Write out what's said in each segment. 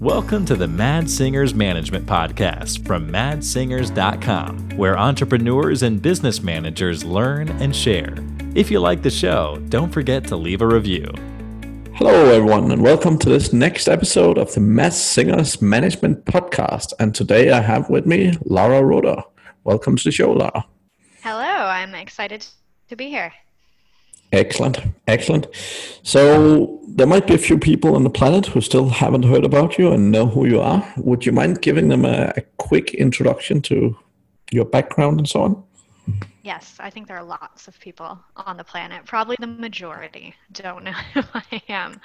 Welcome to the Mads Singers Management Podcast from madssingers.com, where entrepreneurs and business managers learn and share. If you like the show, don't forget to leave a review. Hello, everyone, and welcome to this next episode of the Mads Singers Management Podcast. And today I have with me Laura Roeder. Welcome to the show, Laura. Hello, I'm excited to be here. Excellent, excellent. So there might be a few people on the planet who still haven't heard about you and know who you are. Would you mind giving them a, a quick introduction to your background and so on? Yes, I think there are lots of people on the planet. Probably the majority don't know who I am.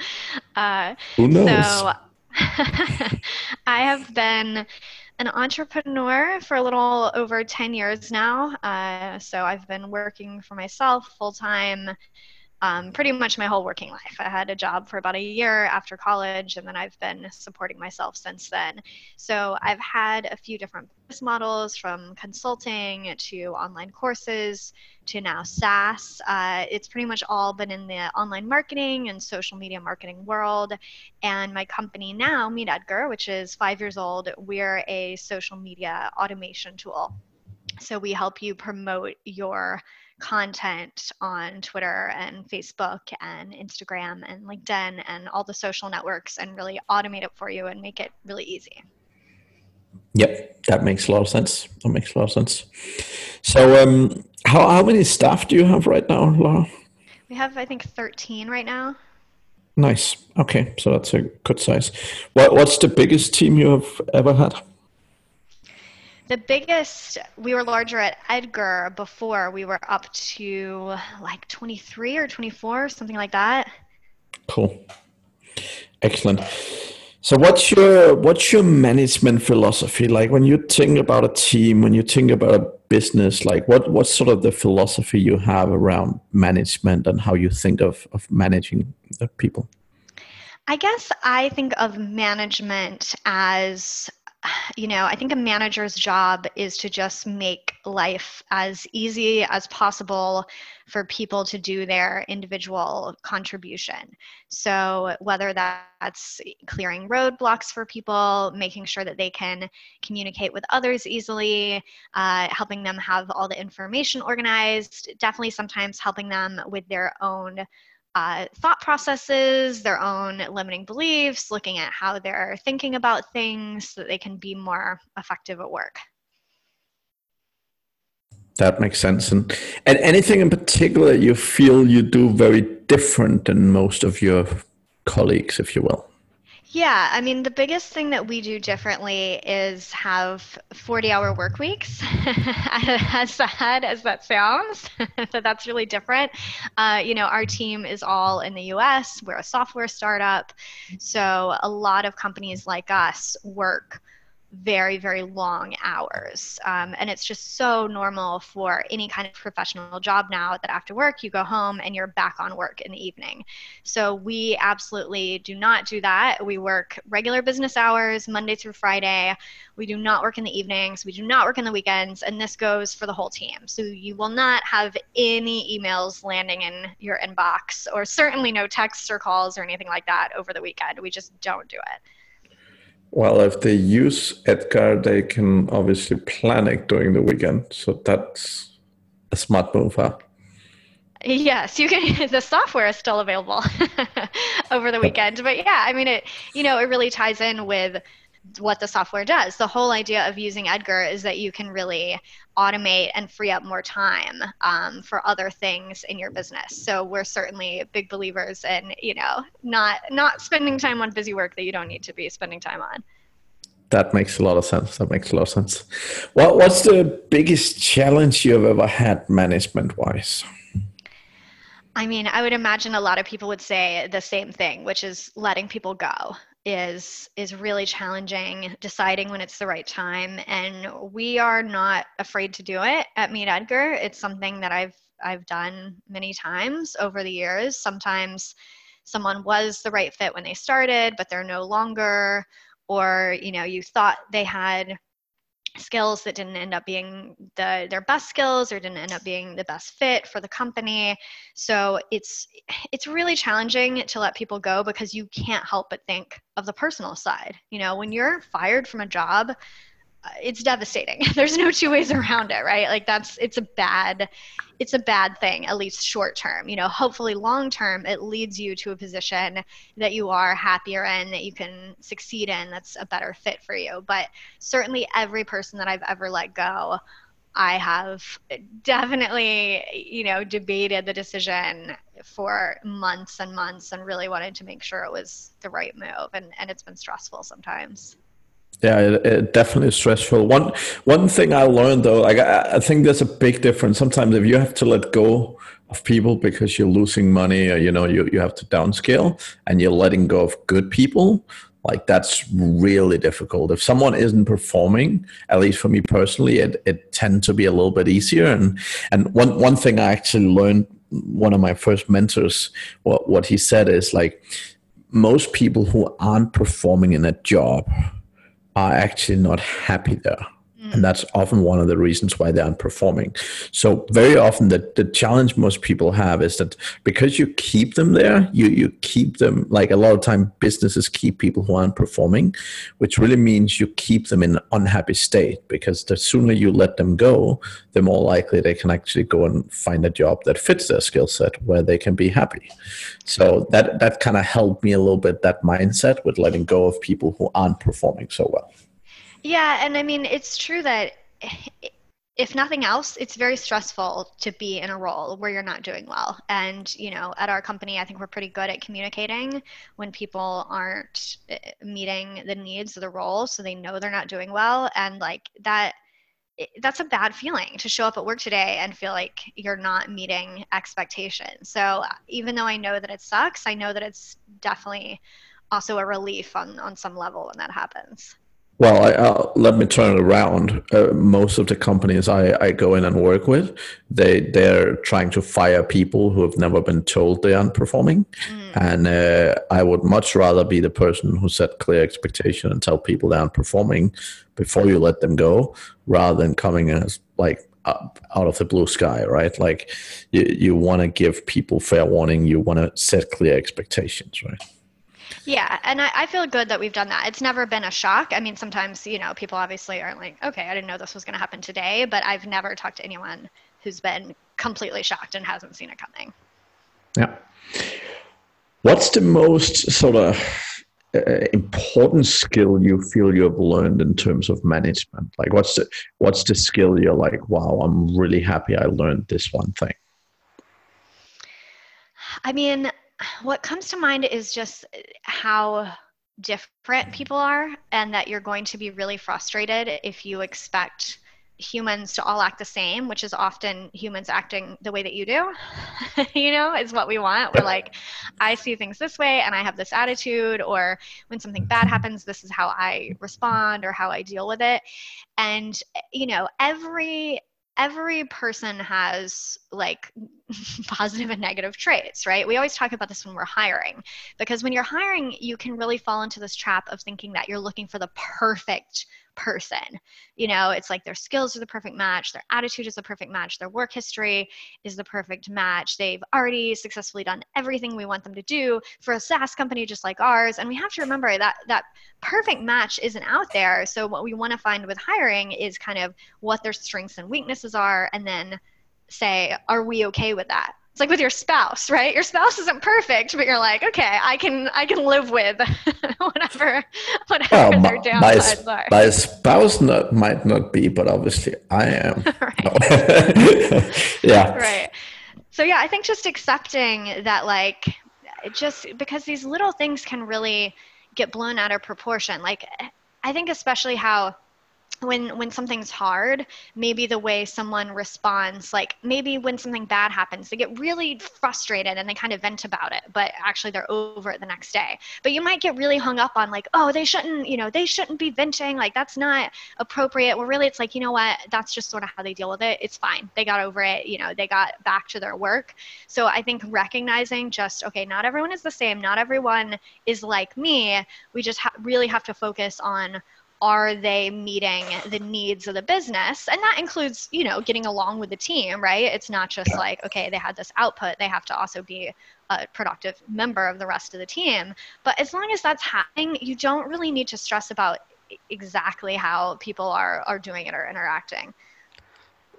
Uh, who knows? So I have been an entrepreneur for a little over 10 years now. Uh, so I've been working for myself full time um, pretty much my whole working life. I had a job for about a year after college, and then I've been supporting myself since then. So I've had a few different business models from consulting to online courses to now SaaS. Uh, it's pretty much all been in the online marketing and social media marketing world. And my company now, Meet Edgar, which is five years old, we're a social media automation tool. So we help you promote your content on Twitter and Facebook and Instagram and LinkedIn and all the social networks and really automate it for you and make it really easy. Yep, that makes a lot of sense. That makes a lot of sense. So, um, how how many staff do you have right now, Laura? We have, I think, thirteen right now. Nice. Okay, so that's a good size. What what's the biggest team you have ever had? The biggest, we were larger at Edgar before. We were up to like 23 or 24, something like that. Cool. Excellent. So what's your what's your management philosophy like when you think about a team, when you think about a business, like what what's sort of the philosophy you have around management and how you think of, of managing the people? I guess I think of management as you know, I think a manager's job is to just make life as easy as possible for people to do their individual contribution. So, whether that's clearing roadblocks for people, making sure that they can communicate with others easily, uh, helping them have all the information organized, definitely sometimes helping them with their own uh, thought processes, their own limiting beliefs, looking at how they're thinking about things so that they can be more effective at work. That makes sense. And, and anything in particular you feel you do very different than most of your colleagues, if you will? Yeah, I mean, the biggest thing that we do differently is have 40 hour work weeks. as sad as that sounds, so that's really different. Uh, you know, our team is all in the US, we're a software startup. So a lot of companies like us work very, very long hours. Um, and it's just so normal for any kind of professional job now that after work you go home and you're back on work in the evening. So we absolutely do not do that. We work regular business hours, Monday through Friday. We do not work in the evenings. We do not work in the weekends. And this goes for the whole team. So you will not have any emails landing in your inbox, or certainly no texts or calls or anything like that over the weekend. We just don't do it. Well, if they use Edgar, they can obviously plan it during the weekend. So that's a smart move, huh? Yes, you can. The software is still available over the weekend, but yeah, I mean, it. You know, it really ties in with what the software does. The whole idea of using Edgar is that you can really automate and free up more time um, for other things in your business. So we're certainly big believers in you know not not spending time on busy work that you don't need to be spending time on. That makes a lot of sense. That makes a lot of sense. What what's the biggest challenge you've ever had management wise? I mean, I would imagine a lot of people would say the same thing, which is letting people go is is really challenging deciding when it's the right time and we are not afraid to do it at meet edgar. It's something that i've i've done many times over the years. Sometimes someone was the right fit when they started but they're no longer or you know you thought they had skills that didn't end up being the their best skills or didn't end up being the best fit for the company. So it's it's really challenging to let people go because you can't help but think of the personal side. You know when you're fired from a job it's devastating. There's no two ways around it, right? Like that's it's a bad it's a bad thing at least short term. You know, hopefully long term it leads you to a position that you are happier in, that you can succeed in, that's a better fit for you. But certainly every person that I've ever let go, I have definitely, you know, debated the decision for months and months and really wanted to make sure it was the right move and and it's been stressful sometimes. Yeah, it, it definitely is stressful. One one thing I learned though, like I, I, think there's a big difference. Sometimes if you have to let go of people because you're losing money, or you know you you have to downscale, and you're letting go of good people, like that's really difficult. If someone isn't performing, at least for me personally, it it tends to be a little bit easier. And and one one thing I actually learned, one of my first mentors, what what he said is like most people who aren't performing in a job are actually not happy there. And that's often one of the reasons why they aren't performing. So very often the, the challenge most people have is that because you keep them there, you, you keep them like a lot of time businesses keep people who aren't performing, which really means you keep them in an unhappy state because the sooner you let them go, the more likely they can actually go and find a job that fits their skill set where they can be happy. So that that kind of helped me a little bit that mindset with letting go of people who aren't performing so well. Yeah, and I mean, it's true that if nothing else, it's very stressful to be in a role where you're not doing well. And, you know, at our company, I think we're pretty good at communicating when people aren't eh, meeting the needs of the role so they know they're not doing well. And, like, that that's a bad feeling to show up at work today and feel like you're not meeting expectations. So even though I know that it sucks, I know that it's definitely also a relief on on some level when that happens. Well, I, uh, let me turn it around. Uh, most of the companies I, I go in and work with, they they're trying to fire people who have never been told they aren't performing, mm. and uh, I would much rather be the person who set clear expectation and tell people they aren't performing before you let them go, rather than coming as like out of the blue sky, right? Like you you want to give people fair warning, you want to set clear expectations, right? Yeah, and I, I, feel good that we've done that. It's never been a shock. I mean, sometimes, you know, people obviously aren't like, okay, I didn't know this was going to happen today, but I've never talked to anyone who's been completely shocked and hasn't seen it coming. Yeah. What's the most sort of uh, important skill you feel you have learned in terms of management? Like, what's the what's the skill you're like, wow, I'm really happy I learned this one thing. I mean, what comes to mind is just how different people are and that you're going to be really frustrated if you expect humans to all act the same which is often humans acting the way that you do you know is what we want. We're like i see things this way and i have this attitude or when something bad happens this is how i respond or how i deal with it. And you know every every person has like positive and negative traits, right? We always talk about this when we're hiring because when you're hiring, you can really fall into this trap of thinking that you're looking for the perfect person. You know, it's like their skills are the perfect match, their attitude is the perfect match, their work history is the perfect match. They've already successfully done everything we want them to do for a SaaS company just like ours. And we have to remember that that perfect match isn't out there. So what we want to find with hiring is kind of what their strengths and weaknesses are and then say, are we okay with that? It's like with your spouse, right? Your spouse isn't perfect, but you're like, okay, I can I can live with whatever whatever well, their downsides my, are. My spouse not, might not be, but obviously I am. yeah. Right. So yeah, I think just accepting that like just because these little things can really get blown out of proportion. Like I think especially how when when something's hard maybe the way someone responds like maybe when something bad happens they get really frustrated and they kind of vent about it but actually they're over it the next day. But you might get really hung up on like oh they shouldn't you know they shouldn't be venting like that's not appropriate. Well really it's like you know what? That's just sort of how they deal with it. It's fine. They got over it you know they got back to their work. So i think recognizing just okay not everyone is the same. Not everyone is like me. We just ha- really have to focus on are they meeting the needs of the business? And that includes you know getting along with the team right? It's not just like okay they had this output they have to also be a productive member of the rest of the team. But as long as that's happening you don't really need to stress about exactly how people are are doing it or interacting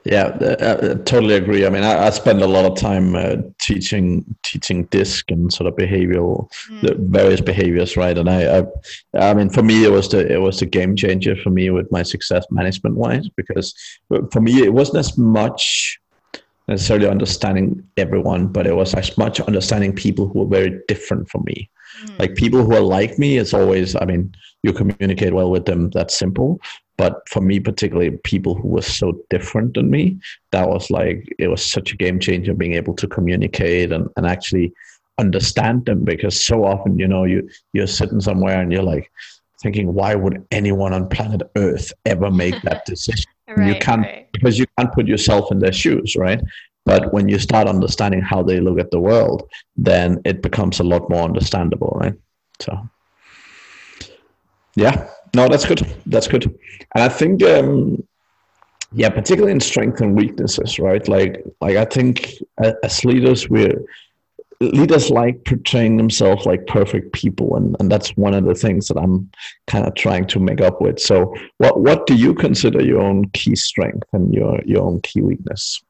yeah, I, uh, uh, totally agree. I mean, I, I spend a lot of time uh, teaching teaching DISC and sort of behavioral, mm. the various behaviors, right? And I, I, I, mean, for me, it was the it was the game changer for me with my success management wise because for me it wasn't as much necessarily understanding everyone, but it was as much understanding people who were very different from me. Mm. Like people who are like me, it's always, I mean, you communicate well with them. That's simple. But for me, particularly people who were so different than me, that was like, it was such a game changer being able to communicate and, and actually understand them because so often, you know, you, you're sitting somewhere and you're like thinking, why would anyone on planet Earth ever make that decision? right, you can't, right. because you can't put yourself in their shoes, right? But when you start understanding how they look at the world, then it becomes a lot more understandable, right? So, yeah, no, that's good. That's good. And I think, um, yeah, particularly in strengths and weaknesses, right? Like, like I think as leaders, we're leaders like portraying themselves like perfect people, and, and that's one of the things that I'm kind of trying to make up with. So, what what do you consider your own key strength and your your own key weakness?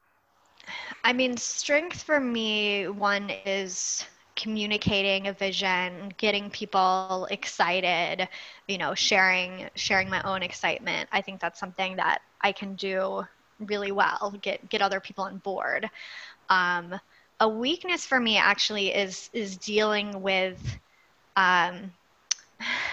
I mean, strength for me, one is communicating a vision getting people excited you know sharing sharing my own excitement. I think that's something that i can do really well get get other people on board. Um, a weakness for me actually is is dealing with um,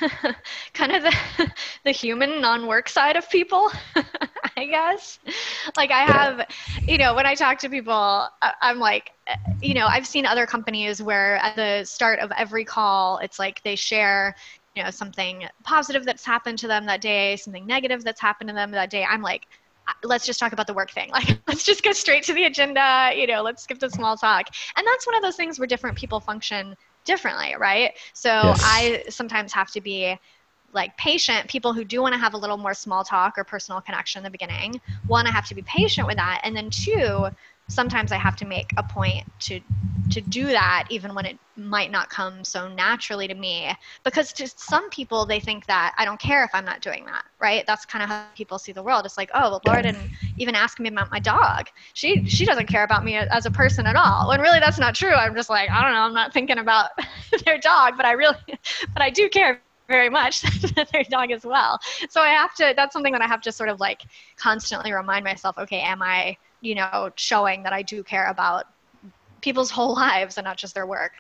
kind of the, the human non-work side of people i guess. Like i have you know when i talk to people i'm like eh, you know i've seen other companies where at the start of every call it's like they share you know something positive that's happened to them that day something negative that's happened to them that day. I'm like let's just talk about the work thing. Like let's just go straight to the agenda you know let's skip the small talk. And that's one of those things where different people function differently, right? So yes. I sometimes have to be like patient people who do want to have a little more small talk or personal connection in the beginning one i have to be patient with that. And then two sometimes I have to make a point to to do that even when it might not come so naturally to me. Because to some people they think that I don't care if I'm not doing that right? That's kind of how people see the world. It's like oh well Laura didn't even ask me about my dog. She she doesn't care about me as a person at all. When really that's not true. I'm just like I don't know. I'm not thinking about their dog but I really but I do care very much their dog as well so I have to that's something that I have to sort of like constantly remind myself okay am I you know, showing that I do care about people's whole lives and not just their work.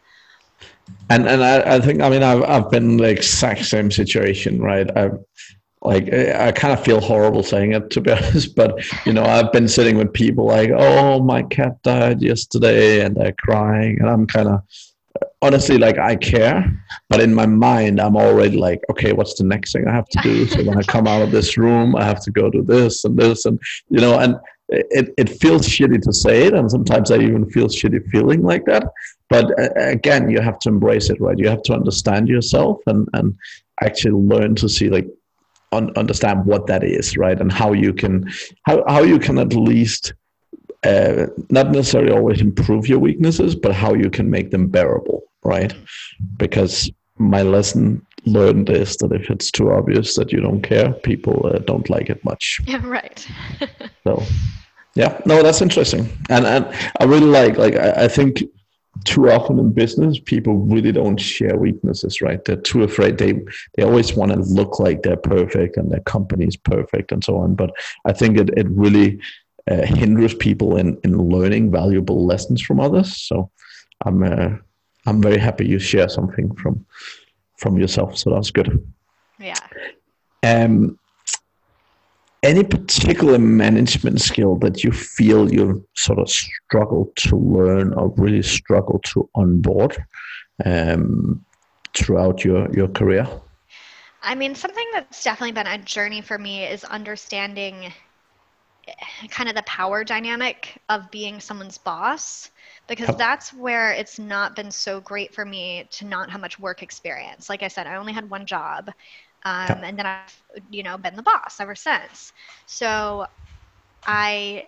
And and I, I think I mean I've I've been in the exact same situation, right? I like I kind of feel horrible saying it to be honest, but you know I've been sitting with people like, oh my cat died yesterday, and they're crying, and I'm kind of honestly like I care, but in my mind I'm already like, okay, what's the next thing I have to do? So when I come out of this room, I have to go do this and this, and you know, and it, it feels shitty to say it and sometimes i even feel shitty feeling like that. But uh, again you have to embrace it right? You have to understand yourself and and actually learn to see like un- understand what that is right? And how you can how, how you can at least uh, not necessarily always improve your weaknesses but how you can make them bearable right? Because my lesson learned is that if it's too obvious that you don't care people uh, don't like it much. Yeah right. So yeah, no, that's interesting, and and I really like like I, I think too often in business people really don't share weaknesses right? They're too afraid. They they always want to look like they're perfect and their company is perfect and so on. But i think it, it really uh, hinders people in in learning valuable lessons from others. So i'm uh, i'm very happy you share something from from yourself so that's good yeah um any particular management skill that you feel you've sort of struggled to learn or really struggled to onboard um, throughout your, your career? I mean, something that's definitely been a journey for me is understanding kind of the power dynamic of being someone's boss because that's where it's not been so great for me to not have much work experience. Like I said, I only had one job um, and then I've you know been the boss ever since. So I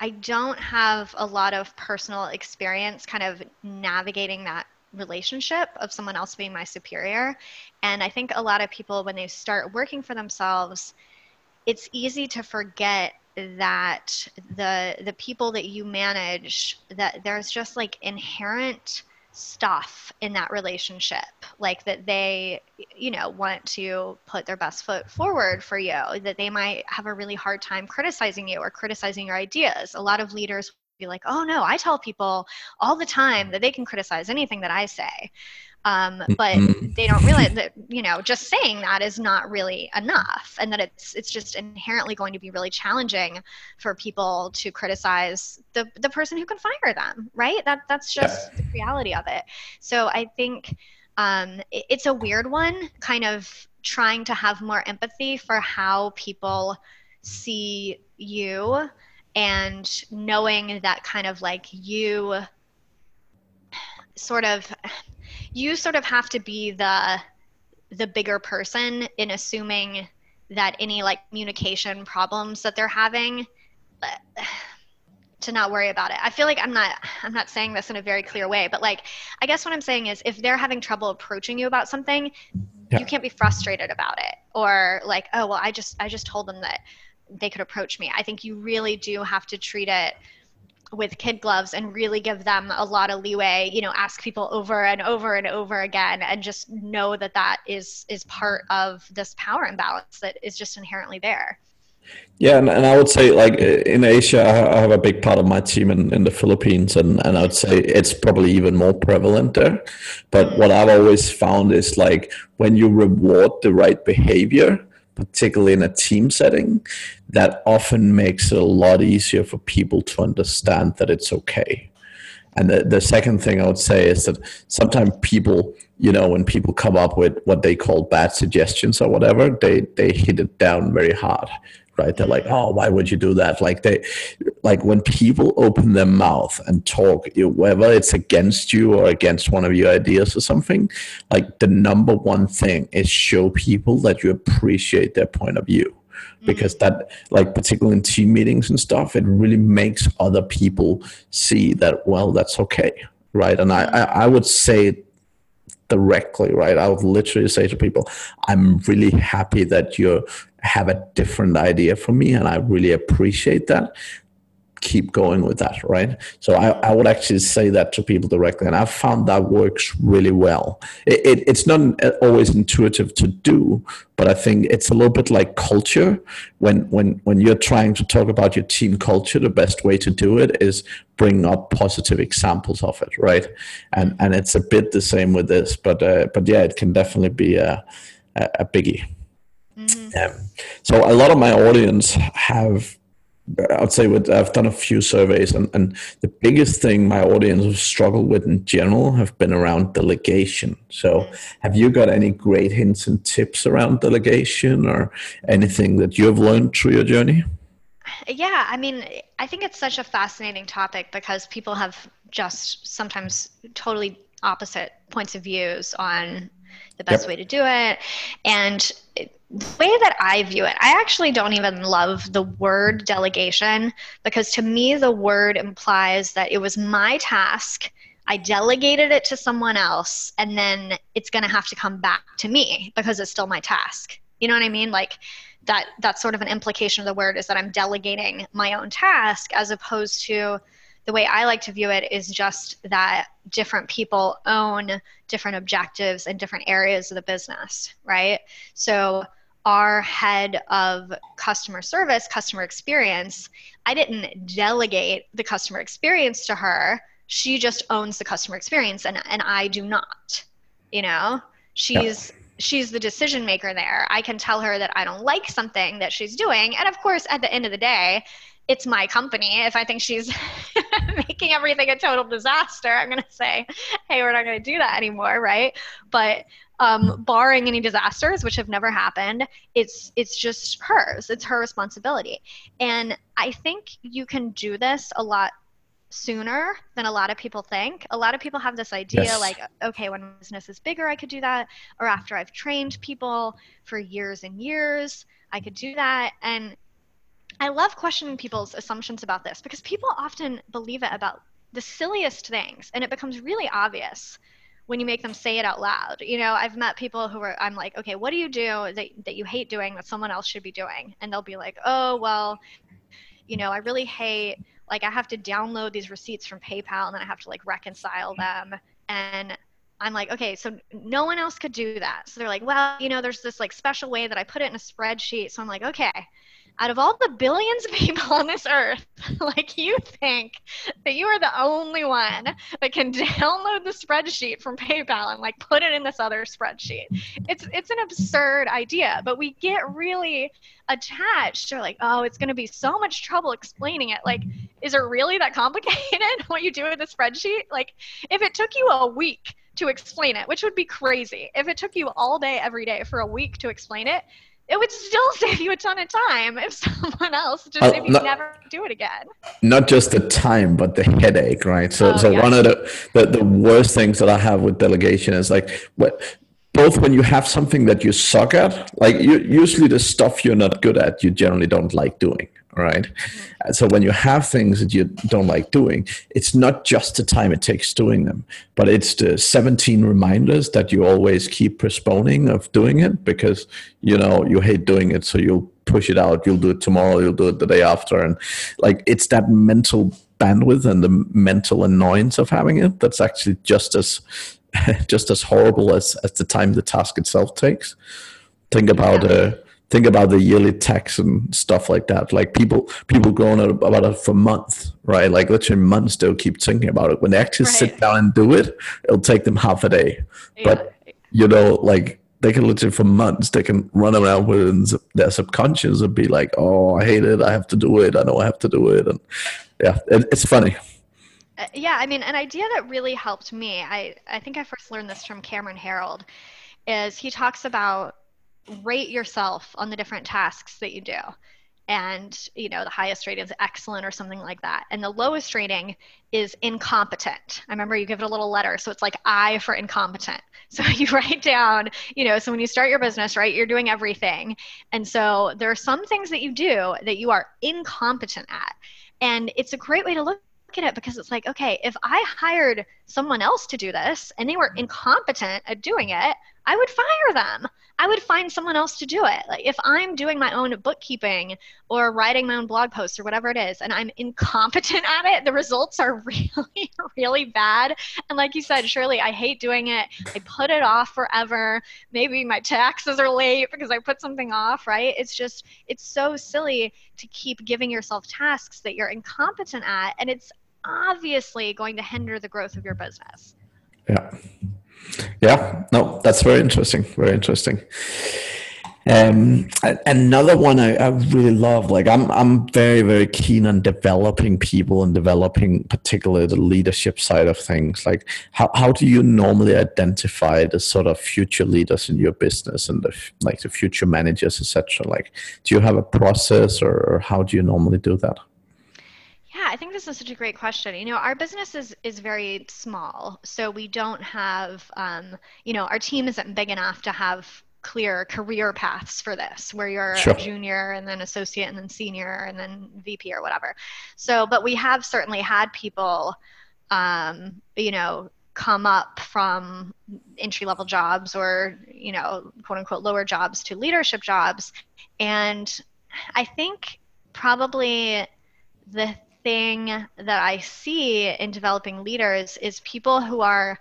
I don't have a lot of personal experience kind of navigating that relationship of someone else being my superior. And I think a lot of people, when they start working for themselves, it's easy to forget that the the people that you manage that there's just like inherent stuff in that relationship like that they you know want to put their best foot forward for you that they might have a really hard time criticizing you or criticizing your ideas. A lot of leaders be like oh no i tell people all the time that they can criticize anything that i say um, but mm-hmm. they don't realize that you know just saying that is not really enough and that it's it's just inherently going to be really challenging for people to criticize the the person who can fire them right that that's just yeah. the reality of it so i think um, it, it's a weird one kind of trying to have more empathy for how people see you and knowing that kind of like you sort of you sort of have to be the the bigger person in assuming that any like communication problems that they're having uh, to not worry about it. I feel like I'm not I'm not saying this in a very clear way, but like I guess what I'm saying is if they're having trouble approaching you about something, yeah. you can't be frustrated about it or like, oh, well, I just I just told them that they could approach me. I think you really do have to treat it with kid gloves and really give them a lot of leeway you know ask people over and over and over again and just know that that is is part of this power imbalance that is just inherently there yeah and, and i would say like in asia i have a big part of my team in, in the philippines and, and i would say it's probably even more prevalent there but mm. what i've always found is like when you reward the right behavior particularly in a team setting, that often makes it a lot easier for people to understand that it's okay. And the, the second thing I would say is that sometimes people, you know, when people come up with what they call bad suggestions or whatever, they, they hit it down very hard right? They're like, oh, why would you do that? Like they, like when people open their mouth and talk, whether it's against you or against one of your ideas or something, like the number one thing is show people that you appreciate their point of view. Because mm-hmm. that, like, particularly in team meetings and stuff, it really makes other people see that, well, that's okay, right? And I, I would say directly, right? I would literally say to people, I'm really happy that you have a different idea from me, and I really appreciate that keep going with that, right? So I, I would actually say that to people directly, and I've found that works really well. It, it, it's not always intuitive to do, but I think it's a little bit like culture. When when when you're trying to talk about your team culture, the best way to do it is bring up positive examples of it, right? And and it's a bit the same with this, but uh, but yeah, it can definitely be a a, a biggie. Mm-hmm. Um, so a lot of my audience have I'd say with, I've done a few surveys, and, and the biggest thing my audience have struggled with in general have been around delegation. So, have you got any great hints and tips around delegation, or anything that you've learned through your journey? Yeah, I mean, I think it's such a fascinating topic because people have just sometimes totally opposite points of views on the best yep. way to do it. And the way that I view it, I actually don't even love the word delegation because to me, the word implies that it was my task. I delegated it to someone else, and then it's going to have to come back to me because it's still my task. You know what I mean? Like that. That's sort of an implication of the word is that I'm delegating my own task as opposed to the way I like to view it is just that different people own different objectives and different areas of the business, right? So our head of customer service, customer experience, I didn't delegate the customer experience to her. She just owns the customer experience and, and I do not. You know, she's yeah. she's the decision maker there. I can tell her that I don't like something that she's doing. And of course, at the end of the day, it's my company. If I think she's making everything a total disaster, I'm going to say, hey, we're not going to do that anymore, right? But um, barring any disasters, which have never happened, it's it's just hers. It's her responsibility, and I think you can do this a lot sooner than a lot of people think. A lot of people have this idea Yes. like, okay, when business is bigger, I could do that. Or after I've trained people for years and years, I could do that. And I love questioning people's assumptions about this because people often believe it about the silliest things and it becomes really obvious when you make them say it out loud. You know, I've met people who are I'm like, okay, what do you do that that you hate doing that someone else should be doing? And they'll be like, "Oh, well, you know, I really hate like I have to download these receipts from PayPal and then I have to like reconcile them and I'm like, okay, so no one else could do that. So they're like, well, you know, there's this like special way that I put it in a spreadsheet. So I'm like, okay, out of all the billions of people on this earth, like you think that you are the only one that can download the spreadsheet from PayPal and like put it in this other spreadsheet. It's it's an absurd idea, but we get really attached to like, oh, it's going to be so much trouble explaining it. Like, is it really that complicated what you do with the spreadsheet? Like, if it took you a week to explain it, which would be crazy, if it took you all day every day for a week to explain it, it would still save you a ton of time if someone else just Oh, if you no- never do it again. not just the time but the headache right so Oh, so yeah. one of the, the the worst things that i have with delegation is like what both when you have something that you suck at like you, usually the stuff you're not good at you generally don't like doing right? So when you have things that you don't like doing it's not just the time it takes doing them but it's the 17 reminders that you always keep postponing of doing it because you know you hate doing it so you'll push it out you'll do it tomorrow you'll do it the day after. And like it's that mental bandwidth and the mental annoyance of having it that's actually just as just as horrible as as the time the task itself takes. Think about uh think about the yearly tax and stuff like that like people people go on about it for months right like literally months they'll keep thinking about it when they actually sit down and do it it'll take them half a day But- you know, like they can literally for months they can run around with it their subconscious and be like, "Oh, I hate it. I have to do it. I know I have to do it." And yeah, it, it's funny. Uh, yeah, I mean, an idea that really helped me, I, I think I first learned this from Cameron Herold, is he talks about rate yourself on the different tasks that you do. And, you know, the highest rating is excellent or something like that. And the lowest rating is incompetent. I remember you give it a little letter. So it's like I for incompetent. So you write down, you know, so when you start your business, right, you're doing everything. And so there are some things that you do that you are incompetent at. And it's a great way to look at it because it's like, okay, if I hired someone else to do this and they were mm-hmm. incompetent at doing it, I would fire them. I would find someone else to do it. Like if I'm doing my own bookkeeping or writing my own blog posts or whatever it is and I'm incompetent at it, the results are really, really bad. And like you said, Shirley, I hate doing it. I put it off forever. Maybe my taxes are late because I put something off, right? It's just, it's so silly to keep giving yourself tasks that you're incompetent at. And it's obviously going to hinder the growth of your business. Yeah, yeah. No, that's very interesting. Very interesting. Um, another one I, I really love, like I'm, I'm very, very keen on developing people and developing particularly the leadership side of things. Like how, how do you normally identify the sort of future leaders in your business and the, like the future managers, etc. Like, do you have a process or, or how do you normally do that? Yeah, I think this is such a great question. You know, our business is is very small, so we don't have, um, you know, our team isn't big enough to have clear career paths for this, where you're Sure. a junior and then associate and then senior and then VP or whatever. So, but we have certainly had people, um, you know, come up from entry level jobs or you know, quote unquote lower jobs to leadership jobs, and I think probably the thing that I see in developing leaders is people who are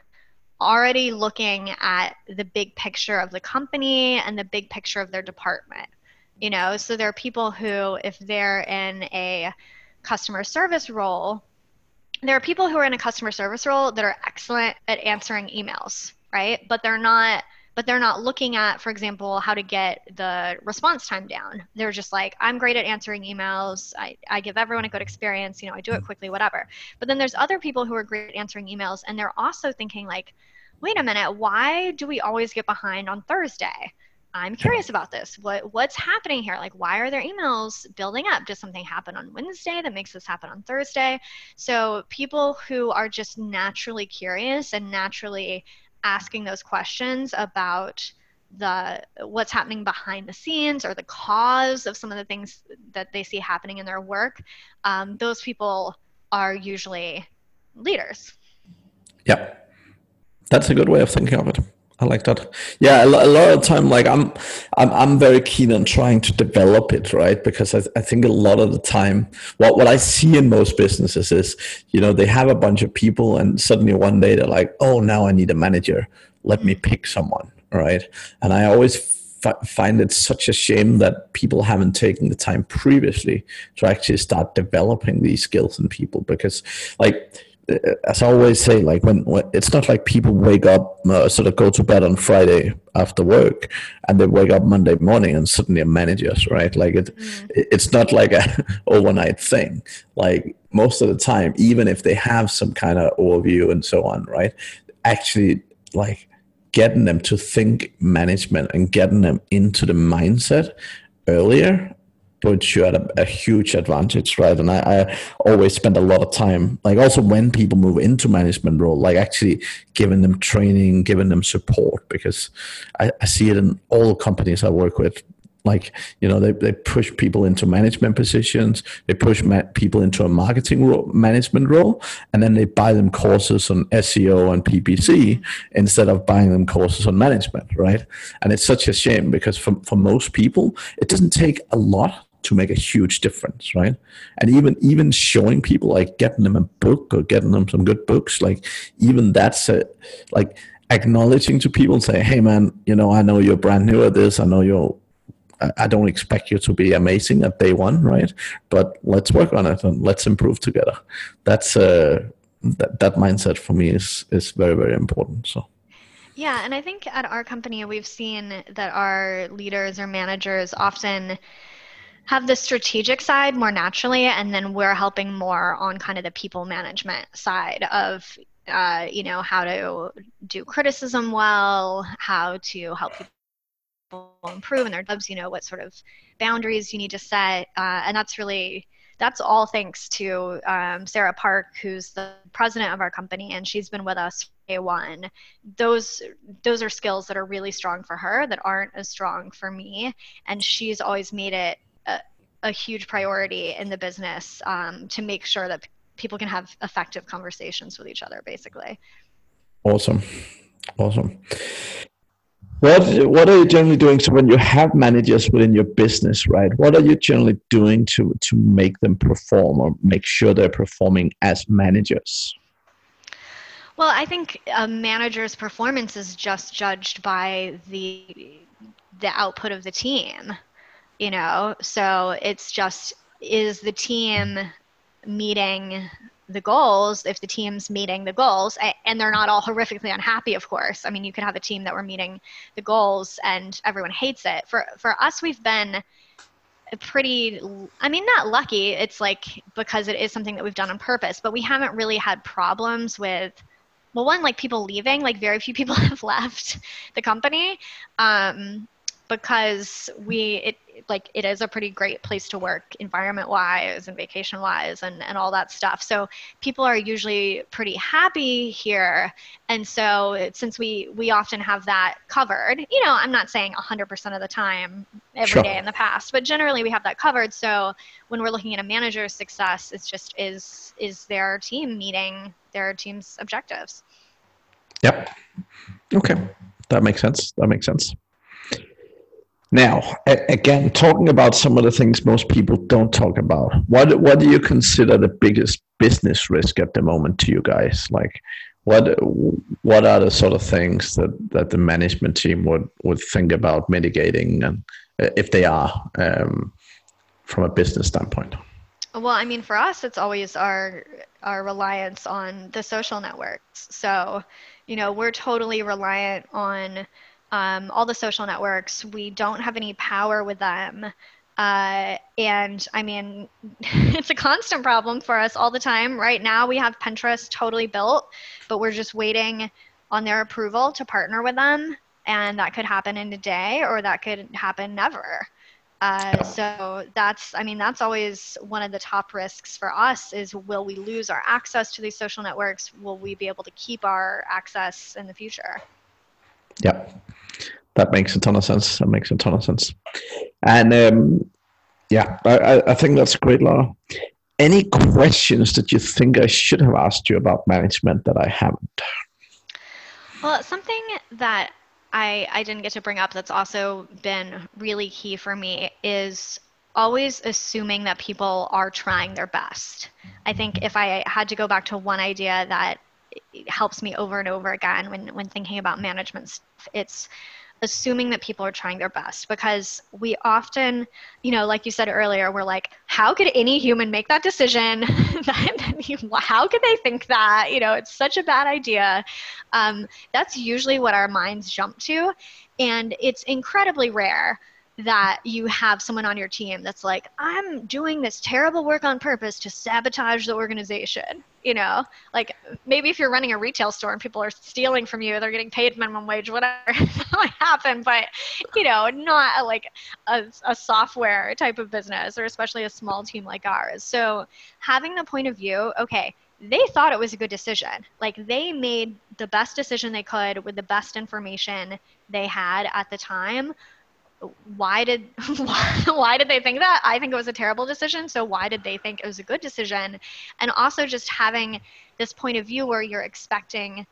already looking at the big picture of the company and the big picture of their department. You know, so there are people who, if they're in a customer service role, there are people who are in a customer service role that are excellent at answering emails, right? But they're not but they're not looking at, for example, how to get the response time down. They're just like, I'm great at answering emails. I, I give everyone a good experience. You know, I do it mm-hmm. quickly, whatever. But then there's other people who are great at answering emails, and they're also thinking, like, wait a minute, why do we always get behind on Thursday? I'm curious about this. What what's happening here? Like why are their emails building up? Does something happen on Wednesday that makes this happen on Thursday? So people who are just naturally curious and naturally asking those questions about the what's happening behind the scenes or the cause of some of the things that they see happening in their work um, those people are usually leaders. Yeah that's a good way of thinking of it I like that. Yeah, a, lot of time, like I'm, I'm, I'm very keen on trying to develop it, right? Because I, I think a lot of the time, what what I see in most businesses is, you know, they have a bunch of people, and suddenly one day they're like, oh, now I need a manager. Let me pick someone, right? And I always find it such a shame that people haven't taken the time previously to actually start developing these skills in people, because, like as I always say, like when, when it's not like people wake up, uh, sort of go to bed on Friday after work, and they wake up Monday morning and suddenly are managers, right? Like it, mm. it's not like a overnight thing. Like most of the time, even if they have some kind of overview and so on, right? Actually, like getting them to think management and getting them into the mindset earlier puts you at a, a, huge advantage, right? And I, I, always spend a lot of time, like also when people move into management role, like actually giving them training, giving them support, because I, I see it in all companies I work with like you know they, they push people into management positions they push ma- people into a marketing role, management role and then they buy them courses on seo and ppc instead of buying them courses on management right and it's such a shame because for, for most people it doesn't take a lot to make a huge difference right and even even showing people like getting them a book or getting them some good books like even that's a like acknowledging to people and say hey man you know i know you're brand new at this i know you're I don't expect you to be amazing at day one, right? But let's work on it and let's improve together. That's uh, that that mindset for me is is very very important. So. Yeah, and I think at our company we've seen that our leaders or managers often have the strategic side more naturally, and then we're helping more on kind of the people management side of uh, you know how to do criticism well, how to help people improve in their jobs, you know, what sort of boundaries you need to set. Uh, and that's really, that's all thanks to um, Sarah Park, who's the president of our company, and she's been with us day one. Those those are skills that are really strong for her that aren't as strong for me, and she's always made it a, huge priority in the business um, to make sure that people can have effective conversations with each other, basically. Awesome, awesome. What what are you generally doing? So when you have managers within your business, right? What are you generally doing to to make them perform or make sure they're performing as managers? Well, I think a manager's performance is just judged by the the output of the team. You know, so it's just is the team meeting the goals? If the team's meeting the goals and they're not all horrifically unhappy of course. I mean you could have a team that were meeting the goals and everyone hates it. For for us we've been pretty i mean not lucky. It's like because it is something that we've done on purpose but we haven't really had problems with well one like people leaving. Like very few people have left the company. Um, because we it like it is a pretty great place to work environment wise and vacation wise and, and all that stuff. So people are usually pretty happy here. And so since we we often have that covered you know i'm not saying 100% of the time every sure. day in the past but generally we have that covered. So when we're looking at a manager's success it's just is is their team meeting their team's objectives. Yep. Okay. That makes sense. That makes sense now, again, talking about some of the things most people don't talk about, what what do you consider the biggest business risk at the moment to you guys? Like, what what are the sort of things that, that the management team would, would think about mitigating, and uh, if they are, um, from a business standpoint? Well, I mean, for us, it's always our our reliance on the social networks. So, you know, we're totally reliant on um, all the social networks. We don't have any power with them. Uh, and I mean, it's a constant problem for us all the time. Right now, we have Pinterest totally built, but we're just waiting on their approval to partner with them. and that could happen in a day or that could happen never. Uh, so that's, I mean, that's always one of the top risks for us is will we lose our access to these social networks? Will we be able to keep our access in the future? Yeah, that makes a ton of sense. That makes a ton of sense. And um, yeah, I, I think that's great, Laura. Any questions that you think I should have asked you about management that I haven't? Well, something that I, I didn't get to bring up that's also been really key for me is always assuming that people are trying their best. I think if I had to go back to one idea that helps me over and over again when, when thinking about management stuff, it's assuming that people are trying their best because we often, you know, like you said earlier, we're like, how could any human make that decision? how could they think that? You know, it's such a bad idea. Um, that's usually what our minds jump to. And it's incredibly rare that you have someone on your team that's like, I'm doing this terrible work on purpose to sabotage the organization. You know, like maybe if you're running a retail store and people are stealing from you, they're getting paid minimum wage, whatever, might happen. But, you know, not like a, a software type of business or especially a small team like ours. So having the point of view, okay, they thought it was a good decision. Like they made the best decision they could with the best information they had at the time why did why did they think that? I think it was a terrible decision so why did they think it was a good decision? And also just having this point of view where you're expecting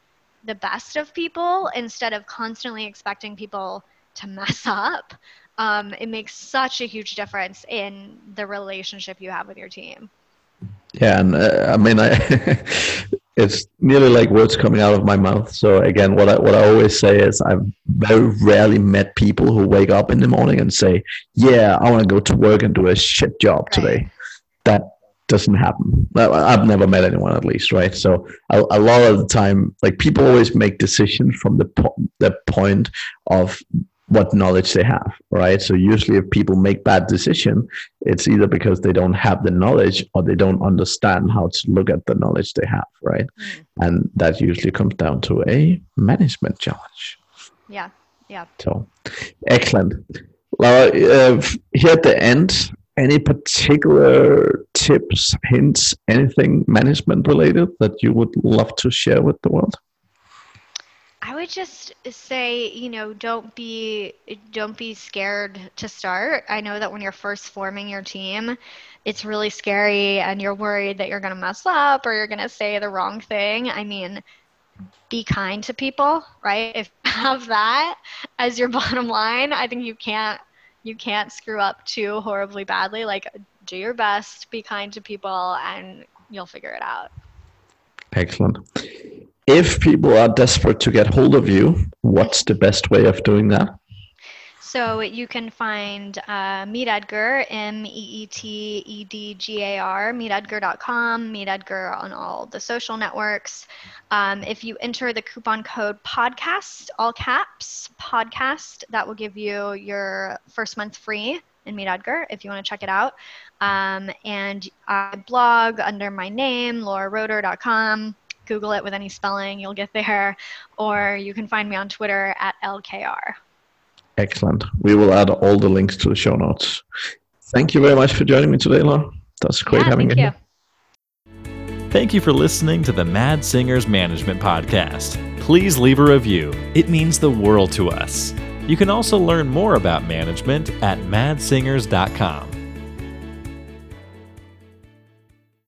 the best of people instead of constantly expecting people to mess up um, it makes such a huge difference in the relationship you have with your team. Yeah and uh, i mean i it's nearly like words coming out of my mouth. So again, what I what I always say is I've very rarely met people who wake up in the morning and say, "Yeah, I want to go to work and do a shit job today." That doesn't happen. I've never met anyone at least, right? So a, a lot of the time, like people always make decisions from the po- the point of what knowledge they have, right? So usually if people make bad decision, it's either because they don't have the knowledge or they don't understand how to look at the knowledge they have, right? Mm. And that usually comes down to a management challenge. Yeah, yeah. So excellent. Laura, uh, here at the end, any particular tips, hints, anything management related that you would love to share with the world? I would just say, you know, don't be don't be scared to start. I know that when you're first forming your team, it's really scary and you're worried that you're going to mess up or you're going to say the wrong thing. I mean, be kind to people, right? If you have that as your bottom line, I think you can't you can't screw up too horribly badly. Like do your best, be kind to people and you'll figure it out. Excellent if people are desperate to get hold of you, what's the best way of doing that? So you can find uh, Meet Edgar, M E E T E D G A R, meetedgar.com, Meet Edgar on all the social networks. Um, if you enter the coupon code podcast, all caps, podcast, that will give you your first month free in Meet Edgar if you want to check it out. Um, and I blog under my name, lauraroeder.com. Google it with any spelling, you'll get there. Or you can find me on Twitter at LKR. Excellent. We will add all the links to the show notes. Thank you very much for joining me today, Laura. That's great yeah, having you here. Thank you for listening to the Mads Singers Management Podcast. Please leave a review, it means the world to us. You can also learn more about management at madssingers.com.